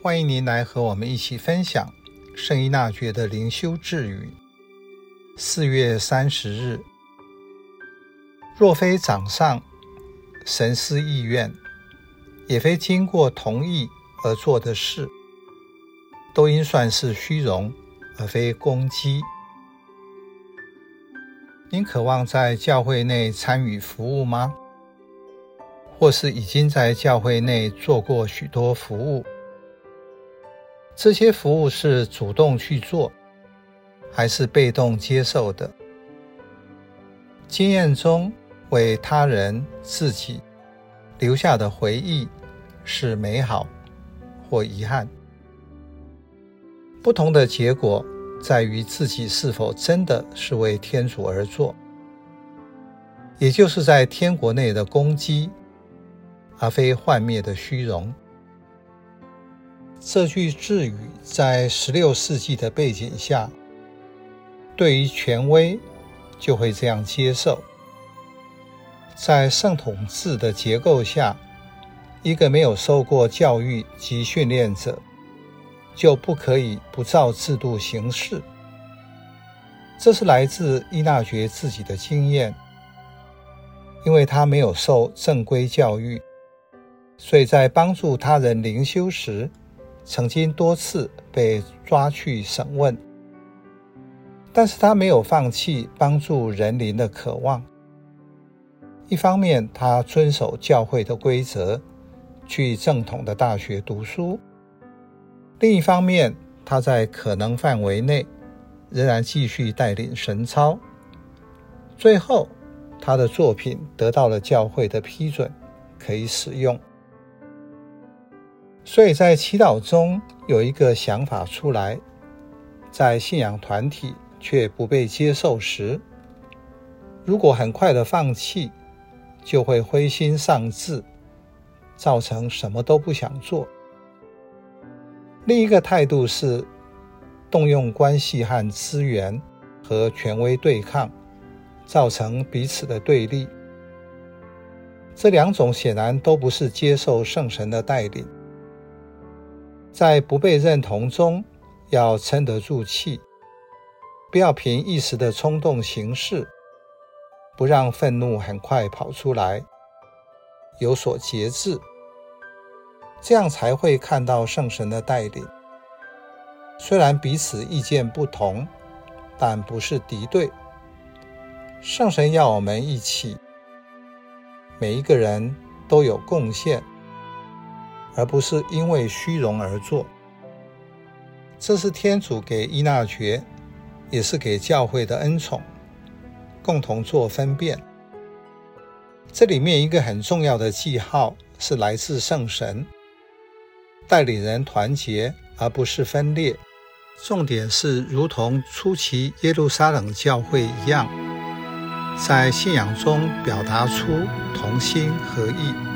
欢迎您来和我们一起分享圣依纳爵的灵修智语。四月三十日，若非掌上神思意愿，也非经过同意而做的事，都应算是虚荣，而非攻击。您渴望在教会内参与服务吗？或是已经在教会内做过许多服务？这些服务是主动去做，还是被动接受的？经验中为他人、自己留下的回忆是美好或遗憾。不同的结果在于自己是否真的是为天主而做，也就是在天国内的攻击，而非幻灭的虚荣。这句智语在十六世纪的背景下，对于权威就会这样接受。在圣统制的结构下，一个没有受过教育及训练者，就不可以不照制度行事。这是来自伊纳爵自己的经验，因为他没有受正规教育，所以在帮助他人灵修时，曾经多次被抓去审问，但是他没有放弃帮助人民的渴望。一方面，他遵守教会的规则，去正统的大学读书；另一方面，他在可能范围内仍然继续带领神操。最后，他的作品得到了教会的批准，可以使用。所以在祈祷中有一个想法出来，在信仰团体却不被接受时，如果很快的放弃，就会灰心丧志，造成什么都不想做。另一个态度是动用关系和资源和权威对抗，造成彼此的对立。这两种显然都不是接受圣神的带领。在不被认同中，要撑得住气，不要凭一时的冲动行事，不让愤怒很快跑出来，有所节制，这样才会看到圣神的带领。虽然彼此意见不同，但不是敌对。圣神要我们一起，每一个人都有贡献。而不是因为虚荣而做，这是天主给伊纳爵，也是给教会的恩宠，共同做分辨。这里面一个很重要的记号是来自圣神，带领人团结而不是分裂。重点是如同初期耶路撒冷教会一样，在信仰中表达出同心合意。